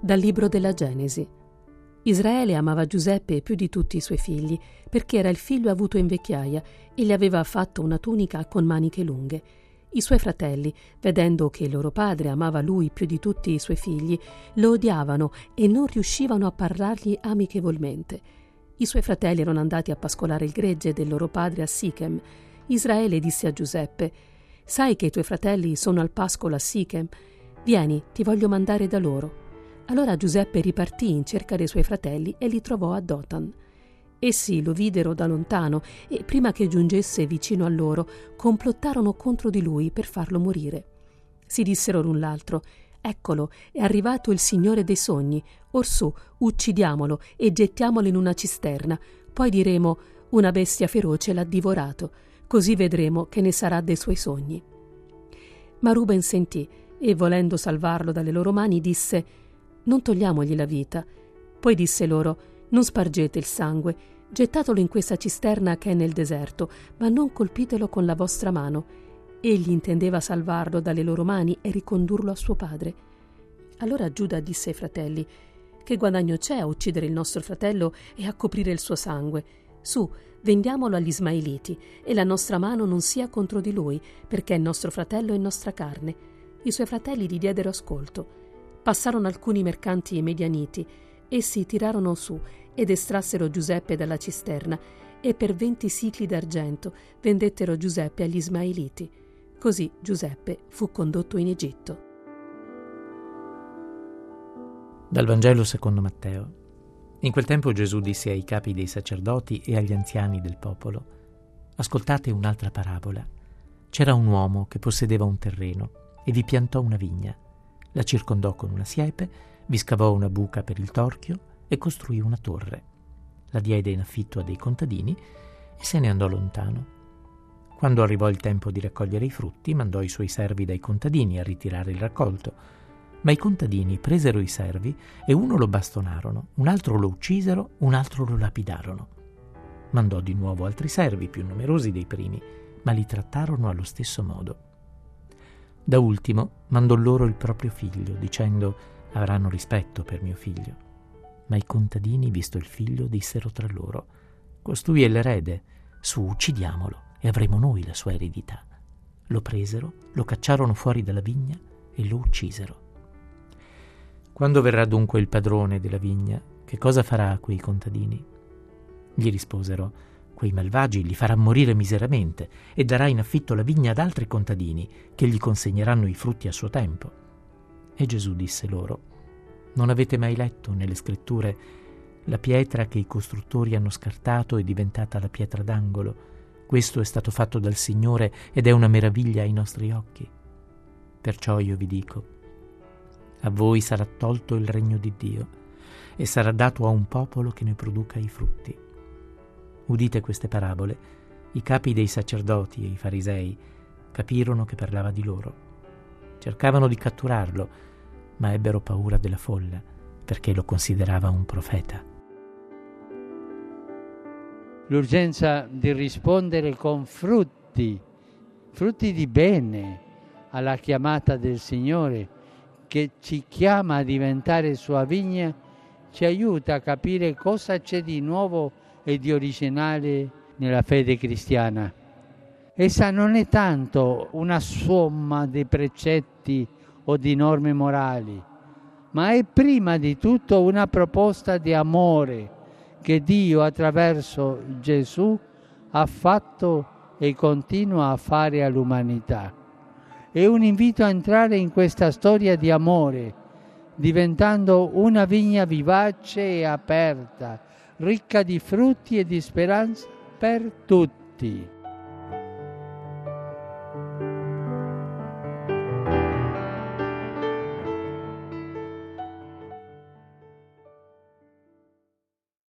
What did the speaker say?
Dal libro della Genesi. Israele amava Giuseppe più di tutti i suoi figli, perché era il figlio avuto in vecchiaia e gli aveva fatto una tunica con maniche lunghe. I suoi fratelli, vedendo che il loro padre amava lui più di tutti i suoi figli, lo odiavano e non riuscivano a parlargli amichevolmente. I suoi fratelli erano andati a pascolare il gregge del loro padre a Sichem. Israele disse a Giuseppe: Sai che i tuoi fratelli sono al pascolo a Sichem? Vieni, ti voglio mandare da loro. Allora Giuseppe ripartì in cerca dei suoi fratelli e li trovò a Dotan. Essi lo videro da lontano e prima che giungesse vicino a loro complottarono contro di lui per farlo morire. Si dissero l'un l'altro Eccolo, è arrivato il Signore dei sogni. Orsù, uccidiamolo e gettiamolo in una cisterna. Poi diremo una bestia feroce l'ha divorato, così vedremo che ne sarà dei suoi sogni. Ma Ruben sentì e, volendo salvarlo dalle loro mani, disse Non togliamogli la vita. Poi disse loro non spargete il sangue, gettatelo in questa cisterna che è nel deserto, ma non colpitelo con la vostra mano. Egli intendeva salvarlo dalle loro mani e ricondurlo a suo padre. Allora Giuda disse ai fratelli: Che guadagno c'è a uccidere il nostro fratello e a coprire il suo sangue? Su, vendiamolo agli Ismaeliti, e la nostra mano non sia contro di lui, perché è nostro fratello e nostra carne. I suoi fratelli gli diedero ascolto. Passarono alcuni mercanti medianiti. Essi tirarono su ed estrassero Giuseppe dalla cisterna e per venti sicli d'argento vendettero Giuseppe agli Ismaeliti. Così Giuseppe fu condotto in Egitto. Dal Vangelo secondo Matteo. In quel tempo Gesù disse ai capi dei sacerdoti e agli anziani del popolo, Ascoltate un'altra parabola. C'era un uomo che possedeva un terreno e vi piantò una vigna. La circondò con una siepe, vi scavò una buca per il torchio e costruì una torre. La diede in affitto a dei contadini e se ne andò lontano. Quando arrivò il tempo di raccogliere i frutti, mandò i suoi servi dai contadini a ritirare il raccolto. Ma i contadini presero i servi e uno lo bastonarono, un altro lo uccisero, un altro lo lapidarono. Mandò di nuovo altri servi, più numerosi dei primi, ma li trattarono allo stesso modo. Da ultimo mandò loro il proprio figlio, dicendo avranno rispetto per mio figlio. Ma i contadini, visto il figlio, dissero tra loro, Costui è l'erede, su, uccidiamolo, e avremo noi la sua eredità. Lo presero, lo cacciarono fuori dalla vigna e lo uccisero. Quando verrà dunque il padrone della vigna, che cosa farà a quei contadini? Gli risposero, quei malvagi li farà morire miseramente e darà in affitto la vigna ad altri contadini che gli consegneranno i frutti a suo tempo. E Gesù disse loro, non avete mai letto nelle scritture la pietra che i costruttori hanno scartato è diventata la pietra d'angolo? Questo è stato fatto dal Signore ed è una meraviglia ai nostri occhi. Perciò io vi dico, a voi sarà tolto il regno di Dio e sarà dato a un popolo che ne produca i frutti. Udite queste parabole, i capi dei sacerdoti e i farisei capirono che parlava di loro. Cercavano di catturarlo, ma ebbero paura della folla perché lo considerava un profeta. L'urgenza di rispondere con frutti, frutti di bene alla chiamata del Signore che ci chiama a diventare sua vigna, ci aiuta a capire cosa c'è di nuovo e di originale nella fede cristiana. Essa non è tanto una somma di precetti o di norme morali, ma è prima di tutto una proposta di amore che Dio attraverso Gesù ha fatto e continua a fare all'umanità. È un invito a entrare in questa storia di amore, diventando una vigna vivace e aperta, ricca di frutti e di speranza per tutti.